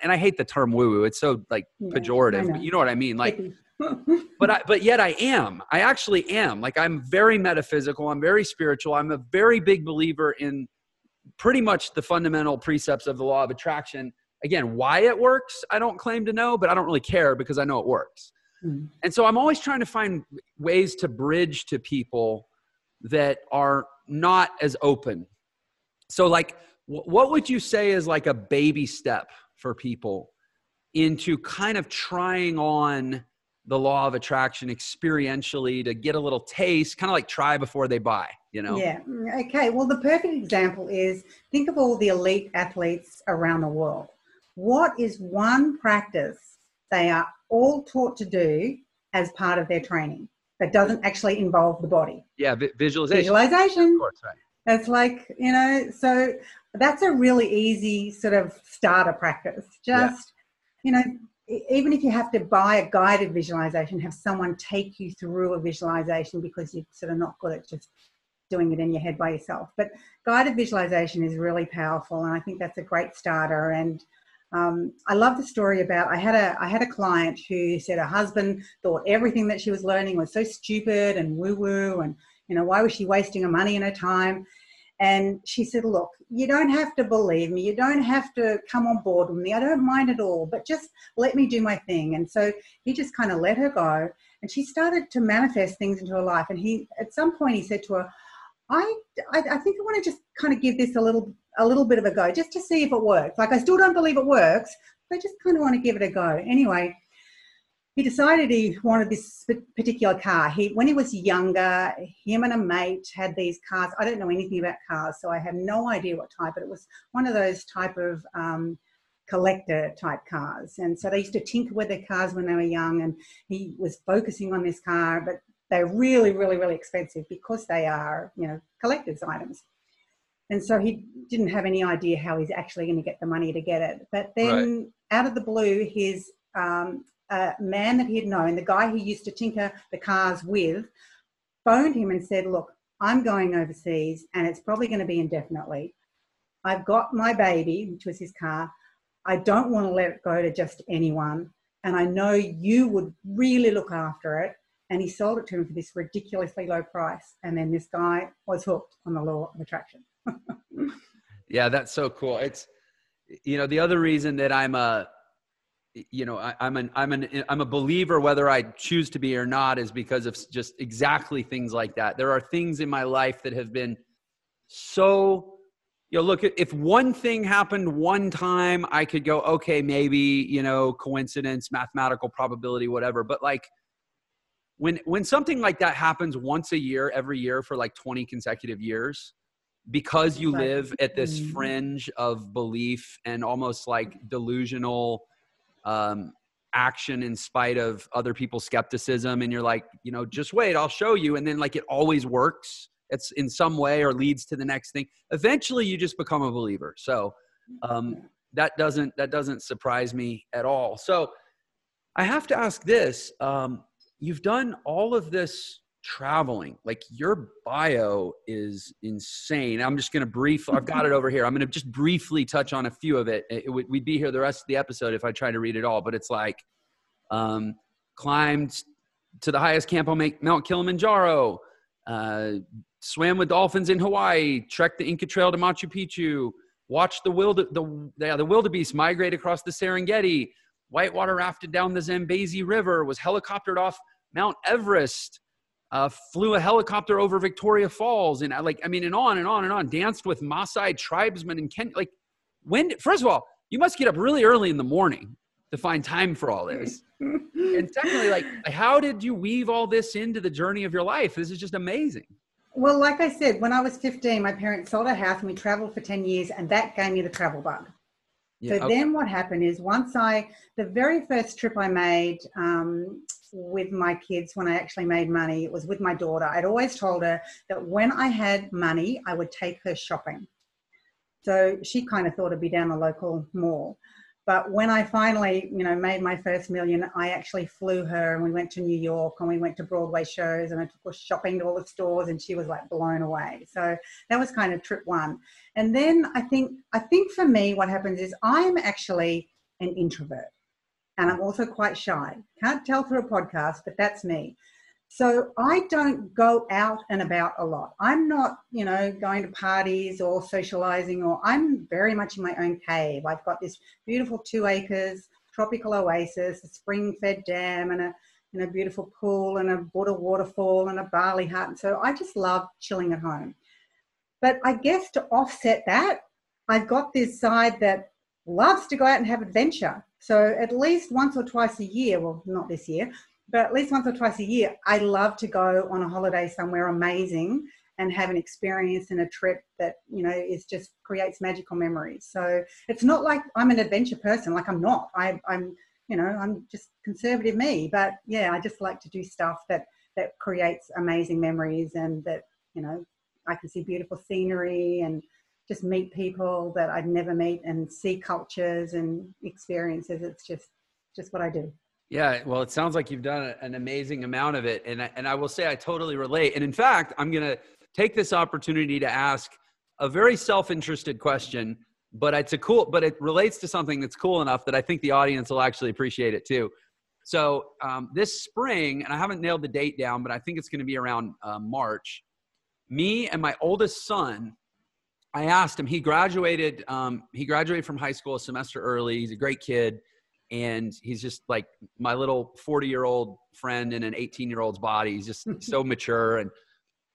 [SPEAKER 1] and i hate the term woo woo it's so like pejorative. know. you know what i mean? Like but i but yet i am. I actually am. Like i'm very metaphysical. I'm very spiritual. I'm a very big believer in pretty much the fundamental precepts of the law of attraction. Again why it works i don't claim to know but i don't really care because i know it works Mm-hmm. And so I'm always trying to find ways to bridge to people that are not as open. So, like, what would you say is like a baby step for people into kind of trying on the law of attraction experientially to get a little taste, kind of like try before they buy, you know?
[SPEAKER 2] Yeah. Okay. Well, the perfect example is think of all the elite athletes around the world what is one practice they are all taught to do as part of their training that doesn't actually involve the body?
[SPEAKER 1] Yeah, vi- visualization.
[SPEAKER 2] Visualization.
[SPEAKER 1] Of course, right.
[SPEAKER 2] It's like, you know, so that's a really easy sort of starter practice. Just, yeah. you know, even if you have to buy a guided visualization, have someone take you through a visualization because you're sort of not good at just doing it in your head by yourself. But guided visualization is really powerful, and I think that's a great starter. And um, I love the story about I had a I had a client who said her husband thought everything that she was learning was so stupid and woo woo, and you know why was she wasting her money and her time? And she said, Look, you don't have to believe me. You don't have to come on board with me. I don't mind at all, but just let me do my thing. And so he just kind of let her go. And she started to manifest things into her life. And he, at some point, he said to her, I, I, I think I want to just kind of give this a little, a little bit of a go, just to see if it works. Like I still don't believe it works, but I just kind of want to give it a go. Anyway, he decided he wanted this particular car. He, when he was younger, him and a mate had these cars. I don't know anything about cars, so I have no idea what type, but it was one of those type of um, collector type cars. And so they used to tinker with their cars when they were young, and he was focusing on this car, but they're really, really, really expensive because they are, you know, collector's items. And so he didn't have any idea how he's actually going to get the money to get it. But then, right. out of the blue, his um, a man that he had known, the guy he used to tinker the cars with, phoned him and said, Look, I'm going overseas and it's probably going to be indefinitely. I've got my baby, which was his car. I don't want to let it go to just anyone. And I know you would really look after it. And he sold it to him for this ridiculously low price. And then this guy was hooked on the law of attraction.
[SPEAKER 1] Yeah, that's so cool. It's, you know, the other reason that I'm a, you know I, am an i'm an i'm a believer whether i choose to be or not is because of just exactly things like that there are things in my life that have been so you know look if one thing happened one time i could go okay maybe you know coincidence mathematical probability whatever but like when when something like that happens once a year every year for like 20 consecutive years because you live at this mm-hmm. fringe of belief and almost like delusional um, action in spite of other people's skepticism and you're like you know just wait i'll show you and then like it always works. It's in some way or leads to the next thing. Eventually you just become a believer. So um, that doesn't that doesn't surprise me at all. So i have to ask this um, you've done all of this traveling. Like your bio is insane. I'm just going to brief. I've got it over here. I'm going to just briefly touch on a few of it. it, it we'd be here the rest of the episode if I try to read it all, but it's like um, climbed to the highest camp on Mount Kilimanjaro, uh, swam with dolphins in Hawaii, trekked the Inca Trail to Machu Picchu, watched the wild the yeah, the wildebeest migrate across the Serengeti, whitewater rafted down the Zambezi River, was helicoptered off Mount Everest, uh, flew a helicopter over Victoria Falls, and uh, like I mean, and on and on and on. Danced with Maasai tribesmen in Kenya. Like, when? First of all, you must get up really early in the morning to find time for all this. and secondly, like, how did you weave all this into the journey of your life? This is just amazing.
[SPEAKER 2] Well, like I said, when I was 15, my parents sold a house and we traveled for 10 years, and that gave me the travel bug. Yeah, so okay. then what happened is once I, the very first trip I made, um, with my kids when I actually made money. It was with my daughter. I'd always told her that when I had money, I would take her shopping. So she kind of thought it'd be down the local mall. But when I finally, you know, made my first million, I actually flew her and we went to New York and we went to Broadway shows and I took her shopping to all the stores and she was like blown away. So that was kind of trip one. And then I think I think for me what happens is I'm actually an introvert and I'm also quite shy. Can't tell through a podcast, but that's me. So I don't go out and about a lot. I'm not, you know, going to parties or socializing, or I'm very much in my own cave. I've got this beautiful two acres, tropical oasis, a spring fed dam, and a, and a beautiful pool, and a Buddha waterfall, and a Bali hut. So I just love chilling at home. But I guess to offset that, I've got this side that loves to go out and have adventure. So at least once or twice a year, well, not this year, but at least once or twice a year, I love to go on a holiday somewhere amazing and have an experience and a trip that you know is just creates magical memories. So it's not like i'm an adventure person like i'm not. I, i'm you know i'm just conservative me but yeah i just like to do stuff that that creates amazing memories and that you know i can see beautiful scenery and just meet people that i'd never meet and see cultures and experiences it's just just what i do
[SPEAKER 1] yeah, well, it sounds like you've done an amazing amount of it, and I, and I will say I totally relate. And in fact, I'm to take this opportunity to ask a very self-interested question, but it's a cool, but it relates to something that's cool enough that I think the audience will actually appreciate it too. So um, this spring, and I haven't nailed the date down, but I think it's going to be around uh, March. Me and my oldest son, I asked him. He graduated. Um, he graduated from high school a semester early. He's a great kid and he's just like my little 40 year old friend in an 18 year old's body he's just so mature and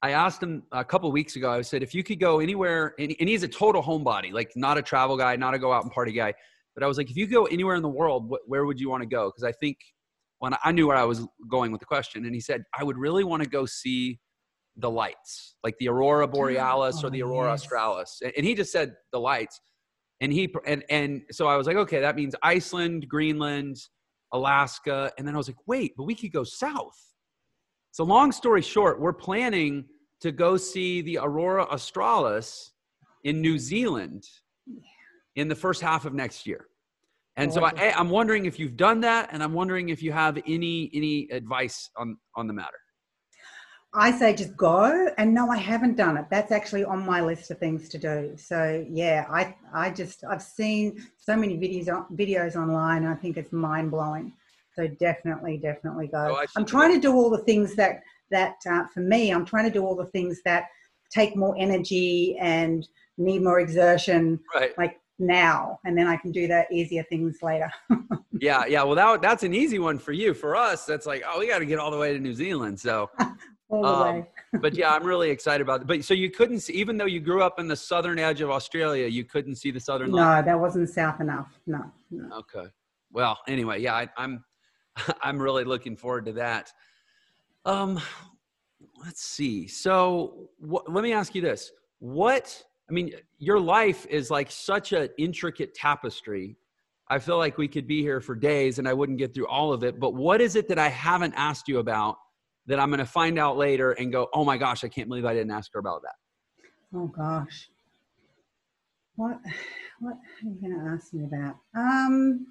[SPEAKER 1] i asked him a couple weeks ago i said if you could go anywhere and, and he's a total homebody like not a travel guy not a go out and party guy but i was like if you go anywhere in the world wh- where would you want to go because i think when i knew where i was going with the question and he said i would really want to go see the lights like the aurora borealis oh, or the oh, aurora yes. australis and he just said the lights and he and and so I was like, okay, that means Iceland, Greenland, Alaska, and then I was like, wait, but we could go south. So long story short, we're planning to go see the aurora australis in New Zealand in the first half of next year. And so I, I'm wondering if you've done that, and I'm wondering if you have any any advice on on the matter.
[SPEAKER 2] I say just go. And no, I haven't done it. That's actually on my list of things to do. So yeah, I I just I've seen so many videos videos online. I think it's mind blowing. So definitely, definitely go. Oh, I'm trying to do all the things that that uh, for me. I'm trying to do all the things that take more energy and need more exertion.
[SPEAKER 1] Right.
[SPEAKER 2] Like now and then I can do the easier things later.
[SPEAKER 1] yeah, yeah. Well, that, that's an easy one for you. For us, that's like, oh, we got to get all the way to New Zealand. So
[SPEAKER 2] um,
[SPEAKER 1] but yeah, I'm really excited about it. But so you couldn't see, even though you grew up in the southern edge of Australia, you couldn't see the southern.
[SPEAKER 2] No, line? that wasn't south enough. No, no.
[SPEAKER 1] Okay. Well, anyway, yeah, I, I'm, I'm really looking forward to that. Um, let's see. So wh- let me ask you this: What? I mean, your life is like such an intricate tapestry. I feel like we could be here for days and I wouldn't get through all of it. But what is it that I haven't asked you about that I'm going to find out later and go, oh my gosh, I can't believe I didn't ask her about that?
[SPEAKER 2] Oh gosh. What, what are you going to ask me about? Um,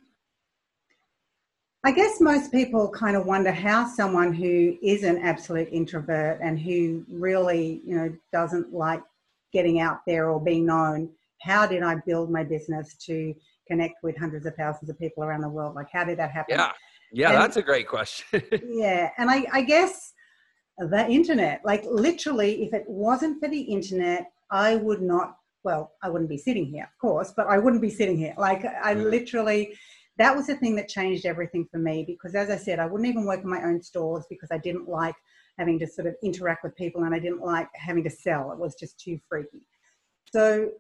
[SPEAKER 2] I guess most people kind of wonder how someone who is an absolute introvert and who really, you know, doesn't like getting out there or being known, how did I build my business to connect with hundreds of thousands of people around the world? Like, how did that happen?
[SPEAKER 1] Yeah. Yeah, and, that's a great question.
[SPEAKER 2] yeah. And I, I guess the internet, like literally, if it wasn't for the internet, I would not, well, I wouldn't be sitting here, of course, but I wouldn't be sitting here. Like, I mm. literally, that was the thing that changed everything for me because, as I said, I wouldn't even work in my own stores because I didn't like having to sort of interact with people and I didn't like having to sell. It was just too freaky. So,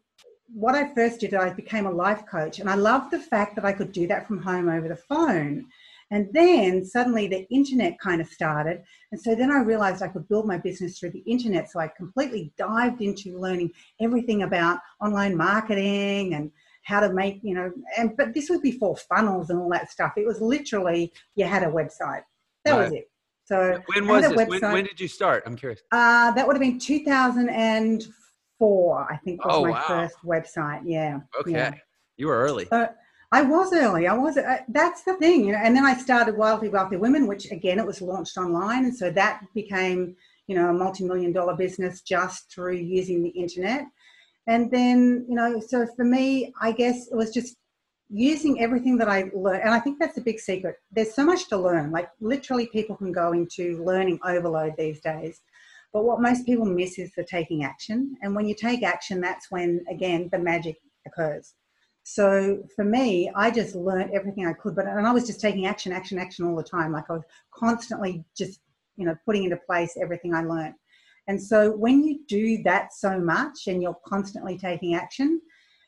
[SPEAKER 2] what I first did, I became a life coach, and I loved the fact that I could do that from home over the phone. And then suddenly the internet kind of started. And so then I realized I could build my business through the internet. So I completely dived into learning everything about online marketing and how to make, you know, and but this was before funnels and all that stuff. It was literally you had a website. That right. was it. So
[SPEAKER 1] when was this? When, when, did you start? I'm curious.
[SPEAKER 2] Uh, that would have been 2004, I think was oh, my wow. first website. Yeah.
[SPEAKER 1] Okay.
[SPEAKER 2] Yeah.
[SPEAKER 1] You were early.
[SPEAKER 2] So, I was early. I was. Uh, that's the thing, you know. And then I started Wildly Wealthy Women, which again it was launched online, and so that became, you know, a multi-million dollar business just through using the internet. And then, you know, so for me, I guess it was just using everything that I learned. And I think that's a big secret. There's so much to learn. Like literally, people can go into learning overload these days. But what most people miss is the taking action. And when you take action, that's when again the magic occurs. So for me, I just learned everything I could, but and I was just taking action, action, action all the time. Like I was constantly just, you know, putting into place everything I learned. And so when you do that so much and you're constantly taking action,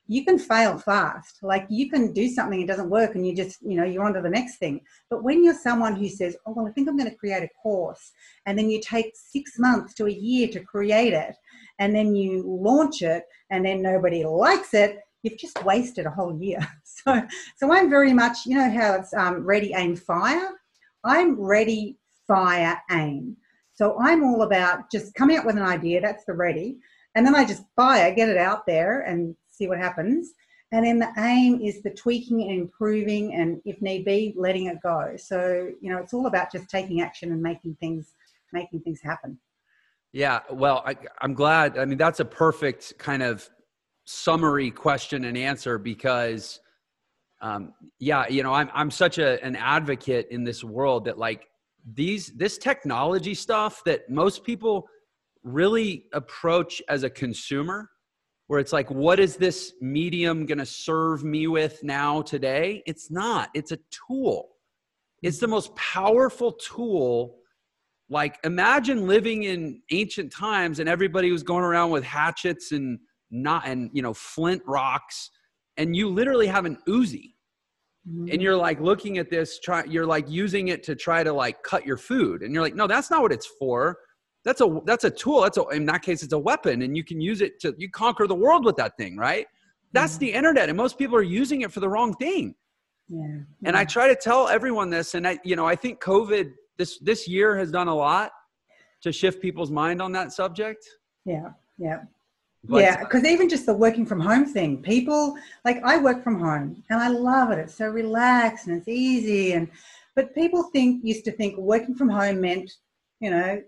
[SPEAKER 2] you can fail fast. Like you can do something, it doesn't work, and you just, you know, you're on to the next thing. But when you're someone who says, oh, well, I think I'm going to create a course, and then you take six months to a year to create it, and then you launch it, and then nobody likes it, you've just wasted a whole year. So, so I'm very much, you know, how it's um, ready, aim, fire. I'm ready, fire, aim. So I'm all about just coming up with an idea. That's the ready. And then I just fire, get it out there and see what happens. And then the aim is the tweaking and improving, and if need be, letting it go. So you know, it's all about just taking action and making things making things happen.
[SPEAKER 1] Yeah, well, I, I'm glad. I mean, that's a perfect kind of summary question and answer because, um, yeah, you know, I'm I'm such a an advocate in this world that like these this technology stuff that most people really approach as a consumer where it's like, what is this medium going to serve me with now today? It's not, it's a tool. It's the most powerful tool. Like, imagine living in ancient times and everybody was going around with hatchets and not, and, you know, flint rocks, and you literally have an Uzi. Mm-hmm. And you're like looking at this, try, you're like using it to try to like cut your food. And you're like, no, that's not what it's for that's a that's a tool that's a in that case it's a weapon and you can use it to you conquer the world with that thing right that's the internet and most people are using it for the wrong thing yeah, yeah. and i try to tell everyone this and i you know i think covid this this year has done a lot to shift people's mind on that subject
[SPEAKER 2] yeah yeah yeah because even just the working from home thing people like i work from home and i love it. It's so relaxed and it's easy and but people think used to think working from home meant you know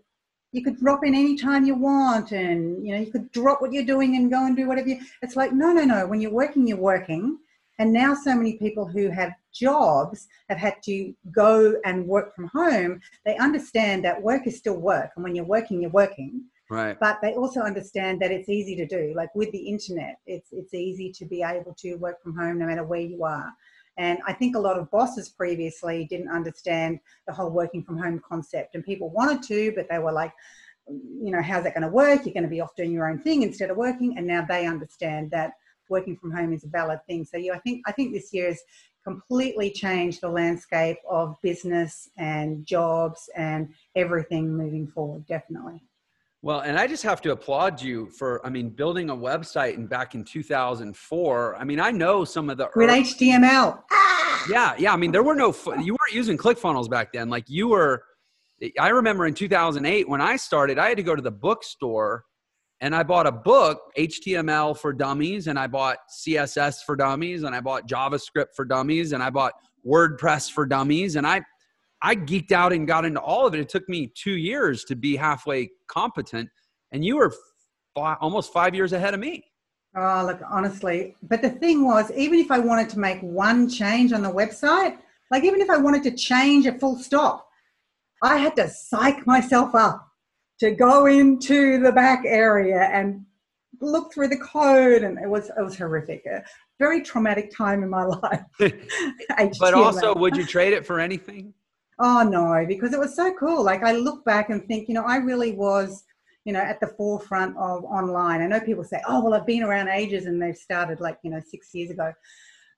[SPEAKER 2] you could drop in anytime you want and you know you could drop what you're doing and go and do whatever you it's like no no no when you're working you're working. And now so many people who have jobs have had to go and work from home they understand that work is still work and when you're working you're working
[SPEAKER 1] right
[SPEAKER 2] but they also understand that it's easy to do like with the internet it's it's easy to be able to work from home no matter where you are and I think a lot of bosses previously didn't understand the whole working from home concept. And people wanted to, but they were like, you know, how's that going to work? You're going to be off doing your own thing instead of working. And now they understand that working from home is a valid thing. So yeah, I think I think this year has completely changed the landscape of business and jobs and everything moving forward. Definitely.
[SPEAKER 1] Well, and I just have to applaud you for, I mean, building a website and back in 2004. I mean, I know some of the
[SPEAKER 2] with early, HTML.
[SPEAKER 1] Yeah, yeah. I mean, there were no, you weren't using ClickFunnels back then. Like you were, I remember in 2008 when I started, I had to go to the bookstore and I bought a book, HTML for Dummies, and I bought CSS for Dummies, and I bought JavaScript for Dummies, and I bought WordPress for Dummies, and I I geeked out and got into all of it. It took me two years to be halfway competent, and you were five, almost five years ahead of me.
[SPEAKER 2] Oh, look, honestly. But the thing was, even if I wanted to make one change on the website, like even if I wanted to change a full stop, I had to psych myself up to go into the back area and look through the code and it was it was horrific a very traumatic time in my life
[SPEAKER 1] but also would you trade it for anything
[SPEAKER 2] Oh no, because it was so cool. Like I look back and think, you know, I really was, you know, at the forefront of online. I know people say, oh, well, I've been around ages and they've started like, you know, six years ago.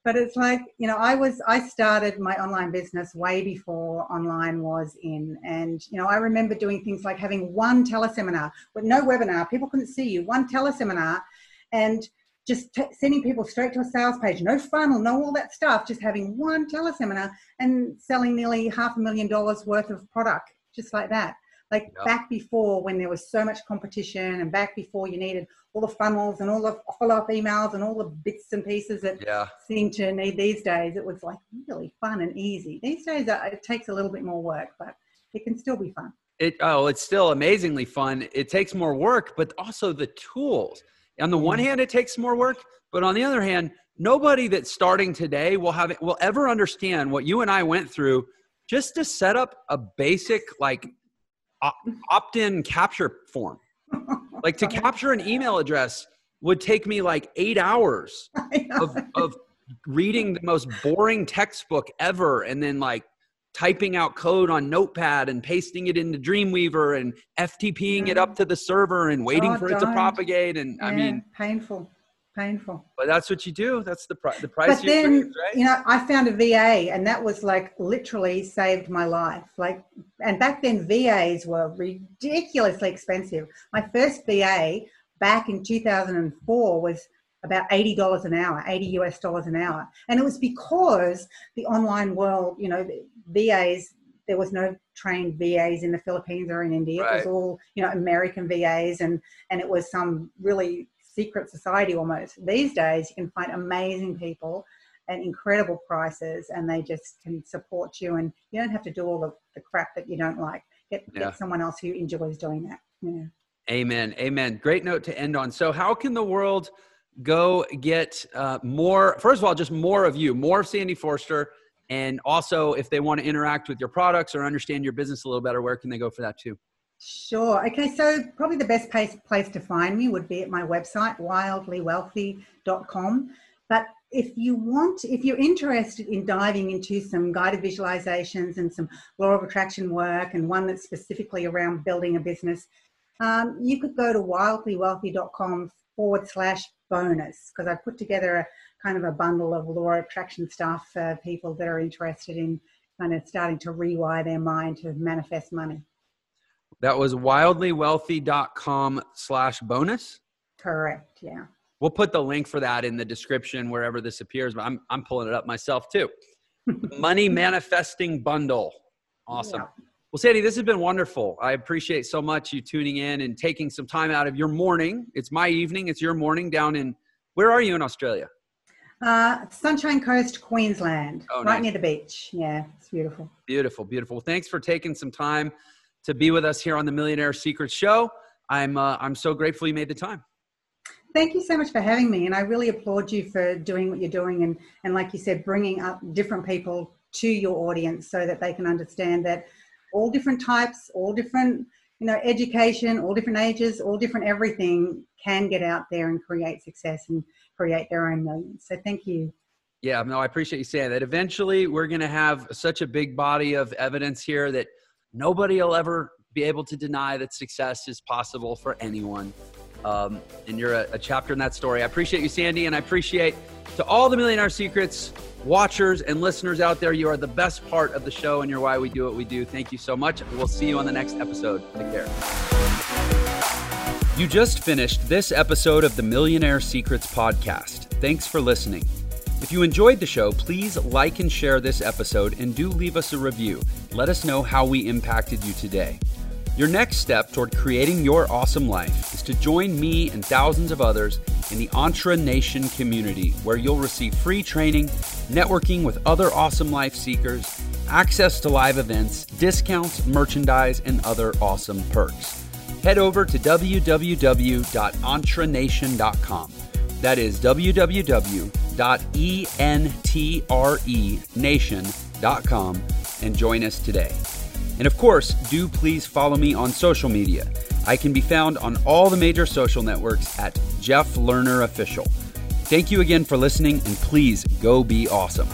[SPEAKER 2] But it's like, you know, I was, I started my online business way before online was in. And, you know, I remember doing things like having one teleseminar with no webinar, people couldn't see you, one teleseminar. And just t- sending people straight to a sales page, no funnel, no all that stuff, just having one teleseminar and selling nearly half a million dollars worth of product, just like that. Like yep. back before when there was so much competition and back before you needed all the funnels and all the follow up emails and all the bits and pieces that yeah. seem to need these days, it was like really fun and easy. These days uh, it takes a little bit more work, but it can still be fun.
[SPEAKER 1] It, oh, it's still amazingly fun. It takes more work, but also the tools on the one mm-hmm. hand, it takes more work, but on the other hand, nobody that's starting today will have will ever understand what you and I went through just to set up a basic like opt-in capture form. like to capture an email address would take me like eight hours of, of reading the most boring textbook ever and then like typing out code on Notepad and pasting it into Dreamweaver and FTPing it up to the server and waiting oh, for it to propagate. And
[SPEAKER 2] yeah,
[SPEAKER 1] I mean,
[SPEAKER 2] painful. painful.
[SPEAKER 1] But that's what you do. That's the price. The price.
[SPEAKER 2] But then, right? you know, I found a VA, and that was like literally saved my life. Like, and back then VAs were ridiculously expensive. My first VA back in 2004 was about $80 an hour, 80 US dollars an hour. And it was because the online world, you know, VAs, there was no trained VAs in the Philippines or in India. Right. It was all, you know, American VAs and, and it was some really secret society almost. These days, you can find amazing people at incredible prices and they just can support you and you don't have to do all the, the crap that you don't like. Get, yeah. get someone else who enjoys doing that. Yeah.
[SPEAKER 1] Amen. Amen. Great note to end on. So, how can the world go get uh, more? First of all, just more of you, more of Sandy Forster. And also, if they want to interact with your products or understand your business a little better, where can they go for that too?
[SPEAKER 2] Sure. Okay. So, probably the best place, place to find me would be at my website, wildlywealthy.com. But if you want, if you're interested in diving into some guided visualizations and some law of attraction work and one that's specifically around building a business, um, you could go to wildlywealthy.com forward slash bonus because I put together a kind of a bundle of law of attraction stuff for people that are interested in kind of starting to rewire their mind to manifest money.
[SPEAKER 1] That was wildlywealthy.com slash bonus.
[SPEAKER 2] Correct. Yeah.
[SPEAKER 1] We'll put the link for that in the description wherever this appears, but I'm, I'm pulling it up myself too. Money manifesting bundle. Awesome. Yeah. Well, Sandy, this has been wonderful. I appreciate so much you tuning in and taking some time out of your morning. It's my evening. It's your morning down in, where are you in Australia?
[SPEAKER 2] Uh, Sunshine Coast, Queensland, oh, right nice. near the beach. Yeah, it's beautiful.
[SPEAKER 1] Beautiful, beautiful. Thanks for taking some time to be with us here on the Millionaire Secrets Show. I'm, uh, I'm so grateful you made the time.
[SPEAKER 2] Thank you so much for having me. And I really applaud you for doing what you're doing. And, and like you said, bringing up different people to your audience so that they can understand that all different types, all different, you know, education, all different ages, all different everything can get out there and create success and create their own millions. So thank you.
[SPEAKER 1] Yeah, no, I appreciate you saying that. Eventually, we're going to have such a big body of evidence here that nobody will ever be able to deny that success is possible for anyone. Um, and you're a, a chapter in that story. I appreciate you, Sandy, and I appreciate to all the Millionaire Secrets watchers and listeners out there. You are the best part of the show, and you're why we do what we do. Thank you so much. We'll see you on the next episode. Take care. You just finished this episode of the Millionaire Secrets podcast. Thanks for listening. If you enjoyed the show, please like and share this episode and do leave us a review. Let us know how we impacted you today. Your next step toward creating your awesome life is to join me and thousands of others in the Entre Nation community, where you'll receive free training, networking with other awesome life seekers, access to live events, discounts, merchandise, and other awesome perks. Head over to www.entrenation.com. That is www.entrenation.com and join us today. And of course, do please follow me on social media. I can be found on all the major social networks at Jeff Lerner Official. Thank you again for listening, and please go be awesome.